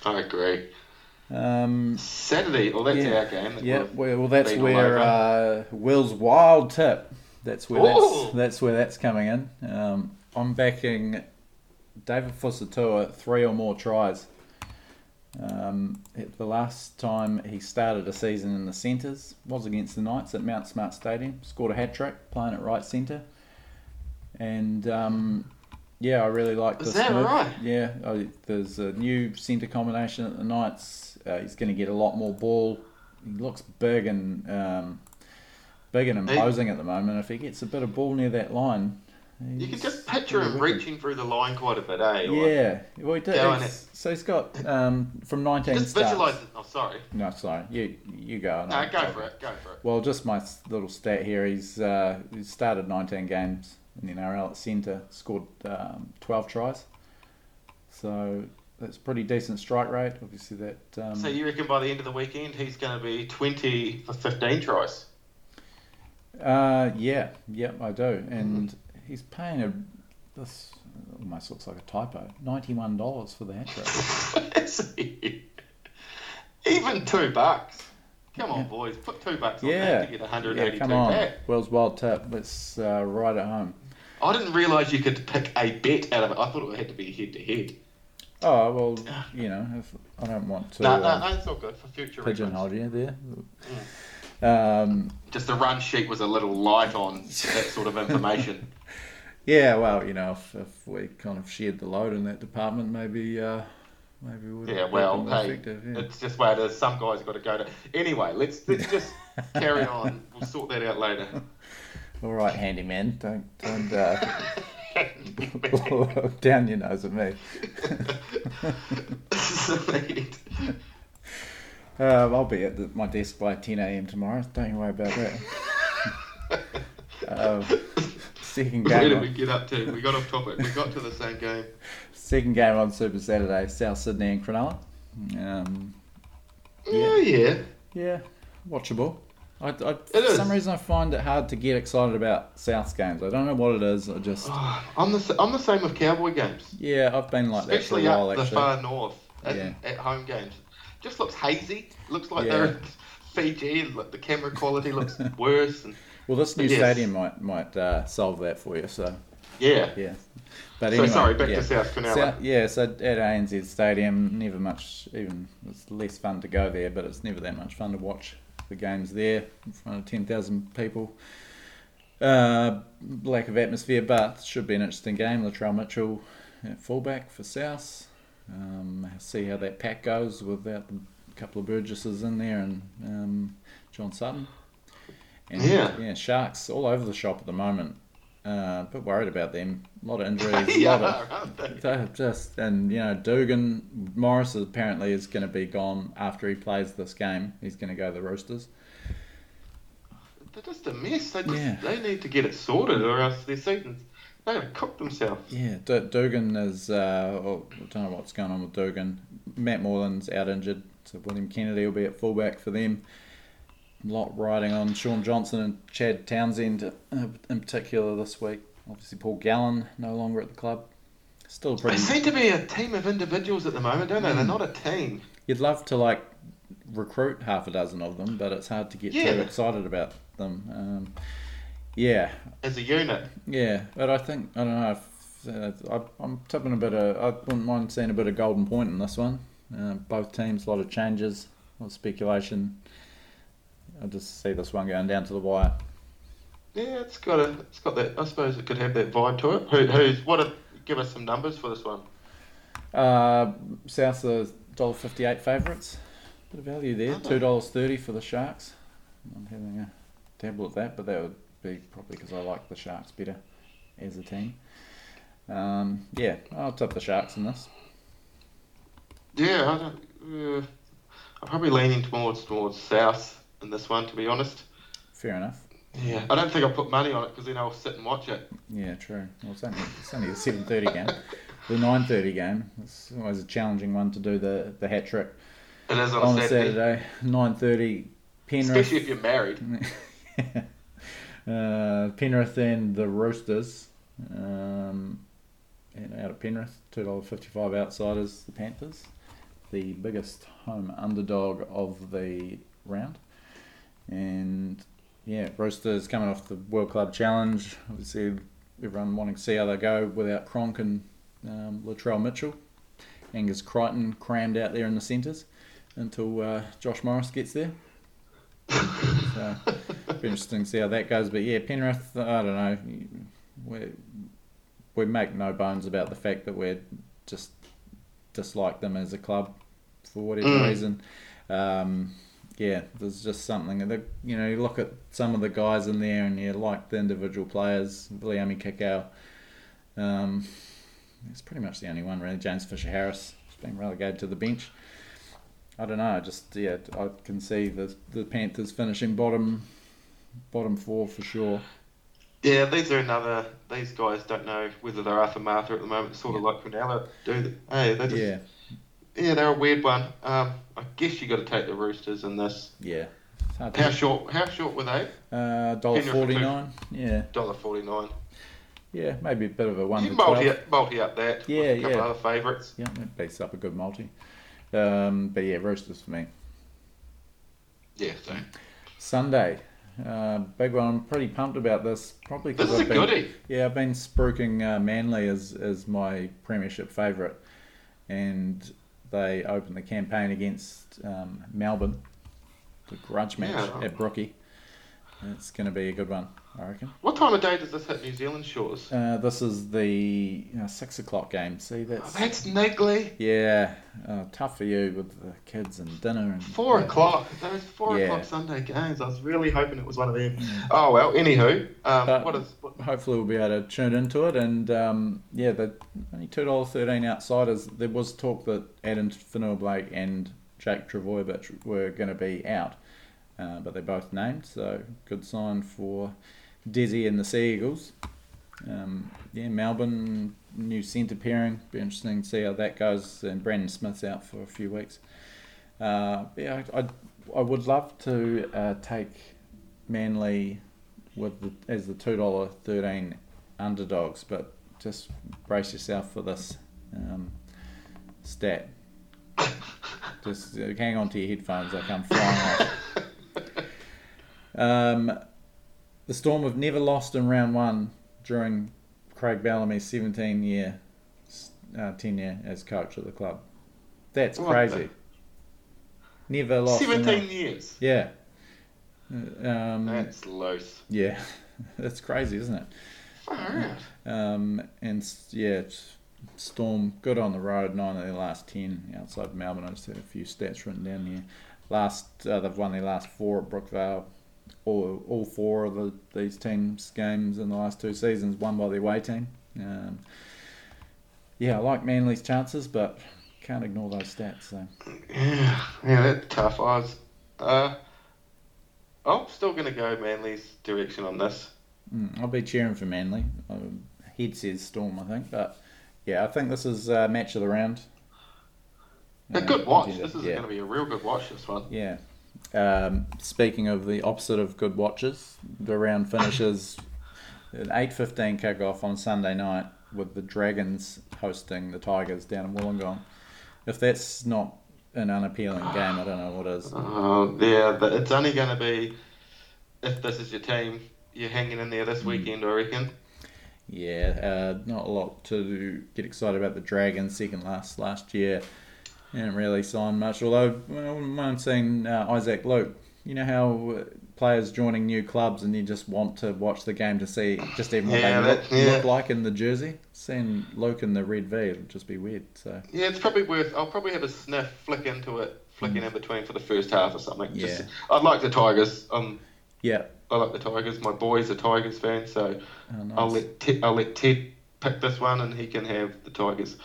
I agree. Um, Saturday, well, that's Yeah. our game. that yeah, well, well that's where uh, Will's wild tip. That's where Ooh. that's, that's where that's coming in. Um, I'm backing David Fusitu'a three or more tries. Um, the last time he started a season in the centres was against the Knights at Mount Smart Stadium. Scored a hat trick playing at right centre, and um, yeah, I really like Is this. that move. right? Yeah, I, there's a new centre combination at the Knights. Uh, he's going to get a lot more ball. He looks big and um, big and He- imposing at the moment. If he gets a bit of ball near that line, You can just picture him wicked. reaching through the line quite a bit, eh? Yeah, well, he did. He's- So he's got um, from 19 Just starts. visualise it. Oh, sorry. No, sorry, you you go. No, go for it. Go for it. Well, just my little stat here. He's uh, he's started 19 games in the NRL at centre, scored um, 12 tries. So that's pretty decent strike rate. Obviously, that. Um, So you reckon by the end of the weekend he's going to be 20 for 15 tries? Uh, yeah, yeah, I do, and he's paying a. This almost looks like a typo. Ninety-one dollars for the hat trick. Even two bucks. Come on, Yeah. boys. Put two bucks on Yeah, that to get yeah, 182 come on. back. Will's wild tip. Let's uh, right at home. I didn't realise you could pick a bet out of it. I thought it had to be head to head. Oh well, you know, I don't want to No, uh, no, no, it's all good for future pigeonhole you there. Um, Just the run sheet was a little light on that sort of information. yeah, well, you know, if, if we kind of shared the load in that department, maybe uh, maybe we would Yeah, well, hey. Yeah. it's just where it is. Some guys have got to go to. Anyway, let's let's just carry on. We'll sort that out later. All right, handyman, don't don't uh, down your nose at me. Uh, I'll be at the, my desk by 10 a.m. tomorrow. Don't you worry about that. um, second Where game, did we get up to? We got off topic. We got to the same game. second game on Super Saturday, South Sydney and Cronulla. Um, Yeah, yeah. yeah, watchable. I, I, for is. some reason, I find it hard to get excited about South's games. I don't know what it is. I just, Oh, I'm the I'm the same with Cowboy games, yeah, I've been like that for a especially while up the actually. far north at, Yeah. at home games. Just looks hazy. Looks like Yeah. they're in Fiji. like, The camera quality looks worse. And Well, this new Yes. stadium might might uh, solve that for you. So yeah. yeah, but So anyway, sorry, back yeah. to South Cronulla. So, yeah, so at ANZ Stadium, never much, even it's less fun to go there, but it's never that much fun to watch the games there in front of 10,000 people. Uh, lack of atmosphere, but should be an interesting game. Latrell Mitchell at fullback for South. Um, see how that pack goes without a couple of Burgesses in there and um, John Sutton. And Yeah. yeah, Sharks all over the shop at the moment. Uh, a bit worried about them. A lot of injuries. yeah, lot of, aren't they? just and you know Dugan Morris apparently is going to be gone after he plays this game. He's going to go to the Roosters. They're just a mess. They just Yeah. they need to get it sorted, or else their seasons they're gonna themselves. Yeah, D- Dugan is. Uh, well, I don't know what's going on with Dugan. Matt Moylan's out injured, so William Kennedy will be at fullback for them. A lot riding on Shaun Johnson and Chad Townsend uh, in particular this week. Obviously, Paul Gallen no longer at the club. Still They seem to be a team of individuals at the moment, don't they? They're Mm. not a team. You'd love to like recruit half a dozen of them, but it's hard to get Yeah. too excited about them. Um, yeah, As a unit, yeah, but I think I don't know. If, uh, I, I'm tipping a bit of. I wouldn't mind seeing a bit of golden point in this one. Uh, both teams, a lot of changes, a lot of speculation. I just see this one going down to the wire. yeah, it's got a, it's got that. I suppose it could have that vibe to it. Who, who's what? Are, give us some numbers for this one. Uh, South are dollar fifty eight favourites. Bit of value there. Two dollars thirty for the Sharks. I'm having a dabble at that, but that would be probably because I like the Sharks better as a team. Um, yeah, I'll tip the Sharks in this. Yeah, I don't. Uh, I'm probably leaning towards towards South in this one, to be honest. Fair enough. Yeah, I don't think I'll put money on it because then I'll sit and watch it. Yeah, true. Well, it's only it's only a seven thirty game. The nine thirty game. It's always a challenging one to do the the hat trick It is on, on a Saturday, Saturday. Nine thirty. Penrith. especially if you're married. uh, Penrith and the Roosters. Um, and out of Penrith, two dollar fifty five outsiders. The Panthers, the biggest home underdog of the round, and yeah, Roosters coming off the World Club Challenge. Obviously, everyone wanting to see how they go without Cronk and um, Latrell Mitchell. Angus Crichton crammed out there in the centres until uh, Josh Morris gets there. So be interesting to see how that goes. But yeah, Penrith, I don't know. We we make no bones about the fact that we're just dislike them as a club for whatever Mm. reason. Um, yeah, there's just something that you know. You look at some of the guys in there, and you like the individual players. Liami Kikau. Um, it's pretty much the only one really. James Fisher Harris has been relegated to the bench. I don't know. I just yeah, I can see the the Panthers finishing bottom, bottom four for sure. Yeah, these are another. These guys don't know whether they're Arthur Martha at the moment, sort of like Quinella do. They? Hey, they just, Yeah, yeah, they're a weird one. Um, I guess you got to take the Roosters in this. yeah. How short? How short were they? uh, dollar forty nine. Yeah, Dollar forty nine. yeah. Maybe a bit of a one You multi up, multi up that. Yeah, with a couple yeah. other favourites. Yeah, that beats up a good multi. Um, but yeah, Roosters for me. Yeah, so Sunday, uh, big one. I'm pretty pumped about this. Probably because I've been, goodie. yeah, I've been spruiking uh, Manly as as my premiership favourite, and they opened the campaign against um, Melbourne, the grudge match Yeah. at Brookie. It's going to be a good one, I reckon. What time of day does this hit New Zealand shores? Uh, this is the uh, six o'clock game. See, that's Oh, that's niggly. yeah, uh, tough for you with the kids and dinner and Four yeah. o'clock. Those four Yeah. o'clock Sunday games. I was really hoping it was one of them. Oh well. Anywho, um, what is? What, hopefully we'll be able to tune into it. And um, yeah, the only two dollar thirteen outsiders. There was talk that Addin Fonua-Blake and Jake Trbojevic were going to be out, uh, but they're both named. So good sign for Desi and the Sea Eagles. Um, yeah, Melbourne new centre pairing. Be interesting to see how that goes. And Brandon Smith's out for a few weeks. Uh, yeah, I, I, I would love to uh, take Manly with the, as the two dollar thirteen underdogs, but just brace yourself for this um, stat. Just uh, hang on to your headphones; they come flying off. Um, the Storm have never lost in round one during Craig Bellamy's seventeen year uh, tenure as coach of the club. That's crazy. Never lost. in round- Seventeen years. Yeah. Uh, Um, That's loose. yeah, that's crazy, isn't it? Far out. Um, and yeah, Storm good on the road. Nine of their last ten outside Melbourne. I just had a few stats written down here. Last uh, they've won their last four at Brookvale. All, all four of the, these teams' games in the last two seasons won by their away team. Um, yeah, I like Manly's chances, but can't ignore those stats. So Yeah, yeah, that's tough. I was. Uh, I'm still gonna go Manly's direction on this. Mm, I'll be cheering for Manly. Um, head says Storm, I think, but yeah, I think this is uh, match of the round. A Uh, good watch. This is yeah. going to be a real good watch. This one. Yeah. Um, speaking of the opposite of good watches, the round finishes an eight fifteen kickoff on Sunday night with the Dragons hosting the Tigers down in Wollongong. If that's not an unappealing game, I don't know what is. Uh, yeah, but it's only going to be if this is your team. You're hanging in there this weekend, I reckon. Yeah, uh, not a lot to get excited about. The Dragons second last last year, didn't really sign much. Although I wouldn't mind seeing uh, Isaac Luke. You know how uh, players joining new clubs and you just want to watch the game to see just even what Yeah, they look, that- yeah. look like in the jersey. Seeing Luke in the red V would just be weird. So Yeah, it's probably worth. I'll probably have a sniff, flick into it, flicking in between for the first half or something. Just, Yeah. I'd like the Tigers. Um, yeah, I like the Tigers. My boy's a Tigers fan, so oh, nice. I'll let Ted, I'll let Ted pick this one and he can have the Tigers.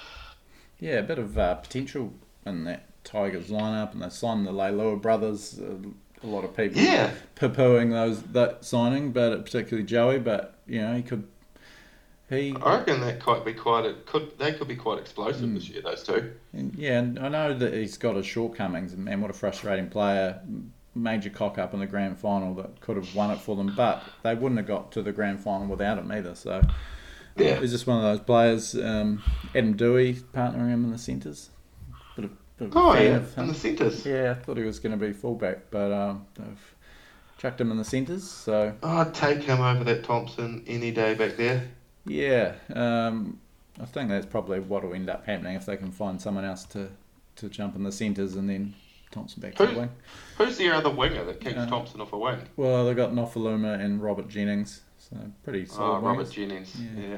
Yeah, a bit of uh, potential in that Tigers lineup, and they signed the Leilua brothers. Uh, a lot of people Yeah. poo-pooing those that signing, but particularly Joey. But you know, he could. He I reckon that could be quite a, could they could be quite explosive Hmm. this year. Those two. And, yeah, and I know that he's got his shortcomings, and man, what a frustrating player. Major cock up in the grand final that could have won it for them, but they wouldn't have got to the grand final without him either. So Yeah. he's just one of those players. Um, Adam Doueihi partnering him in the centres. Bit of, bit of Oh yeah, in the centres. Yeah, I thought he was going to be fullback, but um, they've chucked him in the centres. So Oh, I'd take him over that Thompson any day back there. yeah, um, I think that's probably what will end up happening if they can find someone else to, to jump in the centres and then Thompson back to the wing. Who's the other winger that keeps Uh, Thompson off a wing? Well, they've got Nofoaluma and Robert Jennings, so pretty Oh, solid Robert wingers. Jennings. Yeah.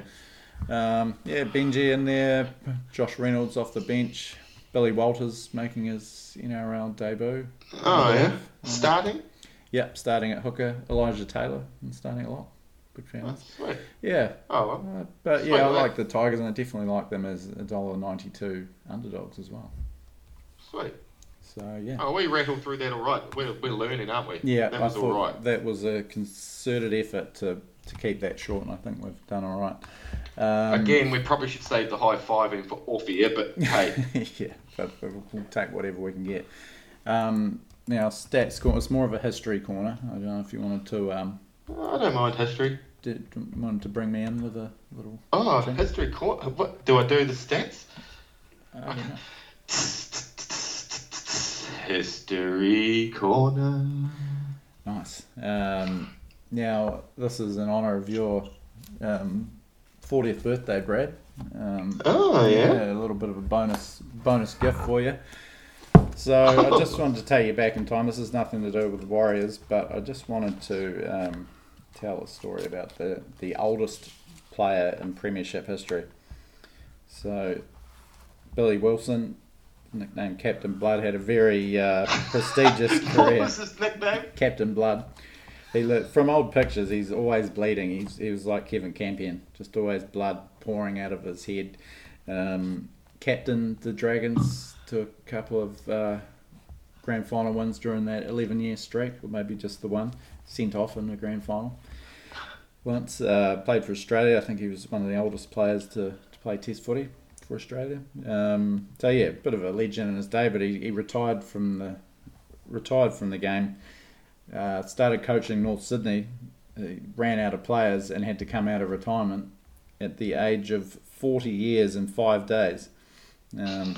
Yeah. Um, yeah, Benji in there, Josh Reynolds off the bench, Billy Walters making his NRL debut. Oh yeah. Uh, Starting. Yep, starting at hooker, Elijah Taylor, and starting a lot. Big fan. Oh, sweet. Yeah, Oh well. uh, but Sweet, yeah, I mate. like the Tigers, and I definitely like them as a dollar ninety two underdogs as well. Sweet. So yeah, Oh, we rattled through that all right. We're, we're learning, aren't we? yeah, That I was all right. that was a concerted effort to to keep that short, and I think we've done all right. Um, Again, we probably should save the high fiving for off air, but hey, yeah, but we'll take whatever we can get. Um, now, stats corner. It's more of a history corner. I don't know if you wanted to um, I don't mind history. did, wanted to bring me in with a little. Oh, thing. history. Cor- What do I do? The stats? I. History corner. Nice. Um, now, this is in honour of your um, 40th birthday, Brad. Um, Oh yeah. a little bit of a bonus bonus gift for you. So I just wanted to take you back in time. This has nothing to do with the Warriors, but I just wanted to um, tell a story about the the oldest player in Premiership history. So Billy Wilson, nicknamed Captain Blood, had a very uh, prestigious What career. was his nickname? Captain Blood. He looked, from old pictures, he's always bleeding. He's, he was like Kevin Campion, just always blood pouring out of his head. Um, captained the Dragons to a couple of uh, grand final wins during that 11 year streak, or maybe just the one. Sent off in the grand final. Once uh, played for Australia. I think he was one of the oldest players to, to play Test footy for Australia. Um, so yeah, a bit of a legend in his day, but he, he retired from the retired from the game uh, started coaching North Sydney, he ran out of players and had to come out of retirement at the age of 40 years and five days. Um,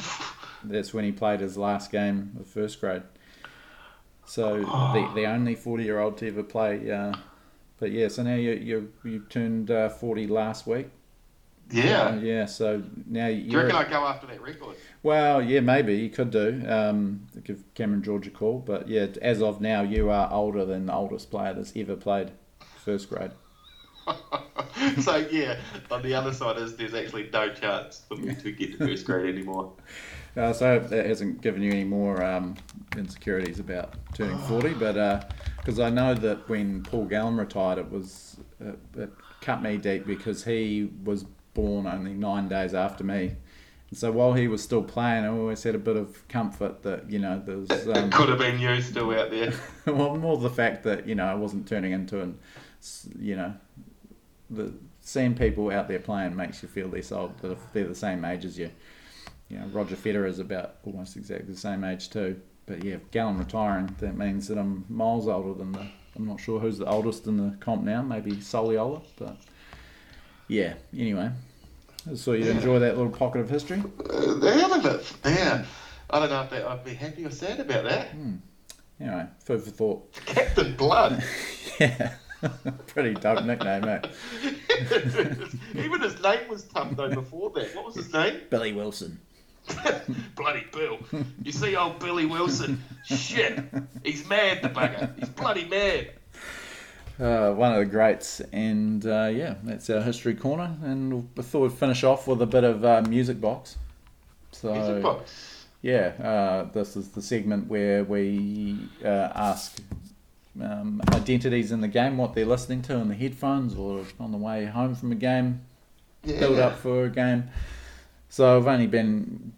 that's when he played his last game of first grade. So the, the only 40 year old to ever play. Uh, but yeah, so now you you, you turned uh, 40 last week. Yeah. Uh, yeah, so now you you're. reckon I go after that record? Well, yeah, maybe you could do. Um, give Cameron George a call, but yeah, as of now, you are older than the oldest player that's ever played first grade. so yeah, on the other side is there's actually no chance for me to get to first grade anymore. Uh, so that hasn't given you any more um, insecurities about turning forty, but because I know that when Paul Gallen retired, it was uh, it cut me deep because he was born only nine days after me. And so while he was still playing, I always had a bit of comfort that you know there was um, it could have been you still out there. well, more the fact that you know I wasn't turning into an, you know, the seeing people out there playing makes you feel less old. That if they're the same age as you, you know, Roger Federer is about almost exactly the same age too. But yeah, Gallen retiring, that means that I'm miles older than the. I'm not sure who's the oldest in the comp now. Maybe Soliola, but yeah. Anyway, so you enjoy that little pocket of history. Uh, the hell of it. Yeah. I don't know if that, I'd be happy or sad about that. Anyway, food for thought. Captain Blood. Yeah, pretty dope nickname, mate. Even his name was tough though before that. What was his name? Billy Wilson. bloody Bill. You see old Billy Wilson? Shit. He's mad, the bugger. He's bloody mad. Uh, one of the greats, and uh, yeah, that's our history corner. And I thought we'd finish off with a bit of uh, music box. So Music box. yeah, uh, this is the segment where we uh, ask um, identities in the game, what they're listening to in the headphones or on the way home from a game. Yeah. build up for a game. So I've only been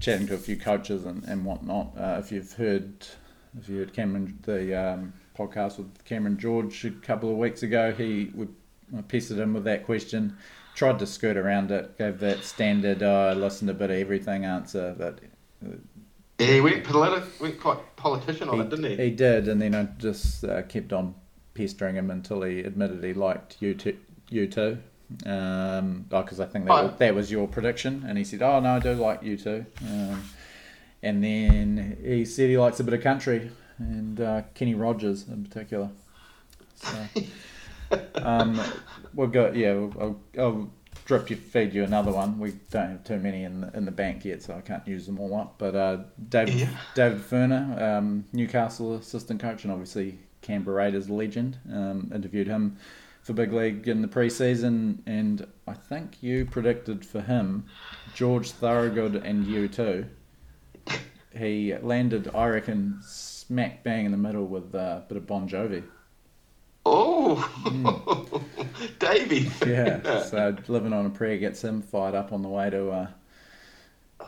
chatting to a few coaches and, and whatnot. Uh, if you've heard, if you heard Cameron the um, podcast with Cameron George a couple of weeks ago, he would I pestered him with that question. Tried to skirt around it, gave that standard uh, "listen to a bit of everything" answer, but Yeah, he went, politi- went quite politician on it, didn't he? he did, and then I just uh, kept on pestering him until he admitted he liked U2. You too. Um, because I think that, Oh. was, that was your prediction, and he said, "Oh no, I do like U2." Um, and then he said he likes a bit of country, and uh, Kenny Rogers in particular. So, um, we've got yeah. I'll, I'll drip you, feed you another one. We don't have too many in the, in the bank yet, so I can't use them all up. But uh, David Yeah. David Furner, um, Newcastle assistant coach, and obviously Canberra Raiders legend. Um, interviewed him for Big League in the preseason, and I think you predicted for him George Thorogood and U2. He landed, I reckon, smack bang in the middle with uh, a bit of Bon Jovi. Oh, Davey. Yeah, so living on a prayer gets him fired up on the way to. Uh,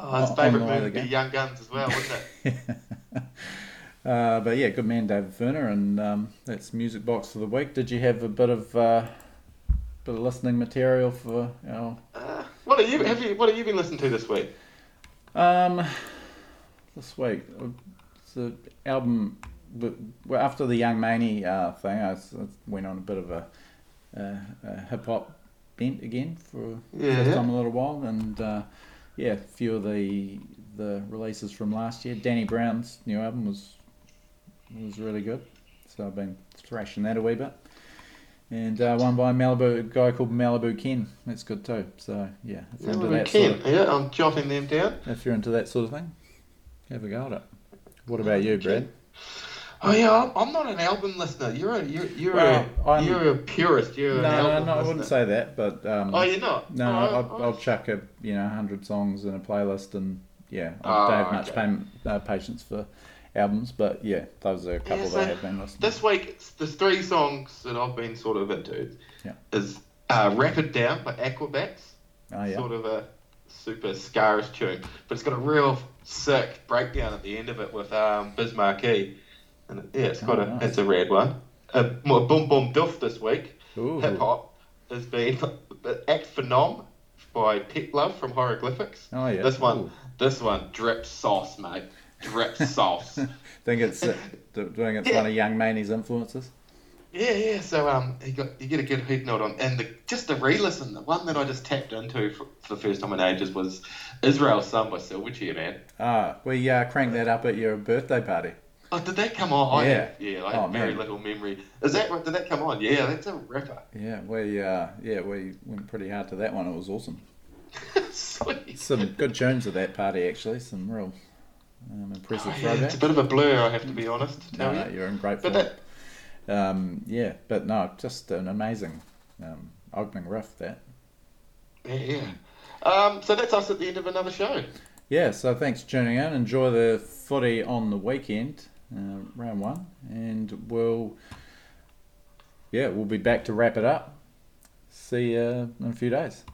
Oh, his favourite the movie would be. Young Guns as well, wouldn't it? uh, but yeah, good man, David Furner, and um, that's music box for the week. Did you have a bit of uh, bit of listening material for our Uh, what have you have you what have you been listening to this week? Um, this week, uh, it's an album. But- after the Young Maney uh, thing, I, went on a bit of a, uh, a hip hop bent again for Yeah. first time a little while, and uh, yeah, a few of the the releases from last year. Danny Brown's new album was was really good, so I've been thrashing that a wee bit. And uh, one by Malibu, a guy called Malibu Ken. That's good too. So yeah, if you're into Malibu that sort of, Yeah, I'm jotting them down. if you're into that sort of thing, have a go at it. What about you, Brad? Oh yeah, I'm- not an album listener. You're a you're, you're Well, a I'm- you're a purist. You're No, no, no, I wouldn't say that, but um, Oh, you're not. no, Oh, I'll, oh, I'll chuck a you know hundred songs in a playlist, and yeah, I Oh, don't have much okay. uh, patience for albums, but yeah, those are a couple Yeah, that I have been listening. This week, there's three songs that I've been sort of into. Yeah. Is uh, "Rapid Down" by Aquabats. oh yeah, Sort of a super scarish tune, but it's got a real sick breakdown at the end of it with um, Biz Markie. And yeah, it's got Oh, a nice. it's a rad one. Uh, more boom boom doof this week. Hip hop has been Act Phenom by Pep Love from Hieroglyphics. Oh yeah, This one, Ooh. this one drips sauce, mate. Drips sauce. think it's uh, doing it's Yeah. one of Young Maney's influences. Yeah, yeah. So um, you got you get a good head nod on, and the just the re-listen, the one that I just tapped into for, for the first time in ages was Israel's Son by Silverchair, man. Ah, we uh, cranked that up at your birthday party. Oh, did that come on? Yeah. have, yeah. I have Oh, very man. little memory. Is that? Did that come on? Yeah, that's a ripper. Yeah, we uh, yeah we went pretty hard to that one. It was awesome. Sweet. Some good tunes at that party actually. Some real um, impressive Oh, yeah, throwbacks. it's a bit of a blur, I have to be honest. To tell No, no, you. you're in great form. that, Um, yeah, but no, just an amazing um, opening riff. That. yeah, yeah. Um, so that's us at the end of another show. Yeah, so thanks for tuning in. Enjoy the footy on the weekend, uh, round one, and we'll yeah we'll be back to wrap it up. See you in a few days.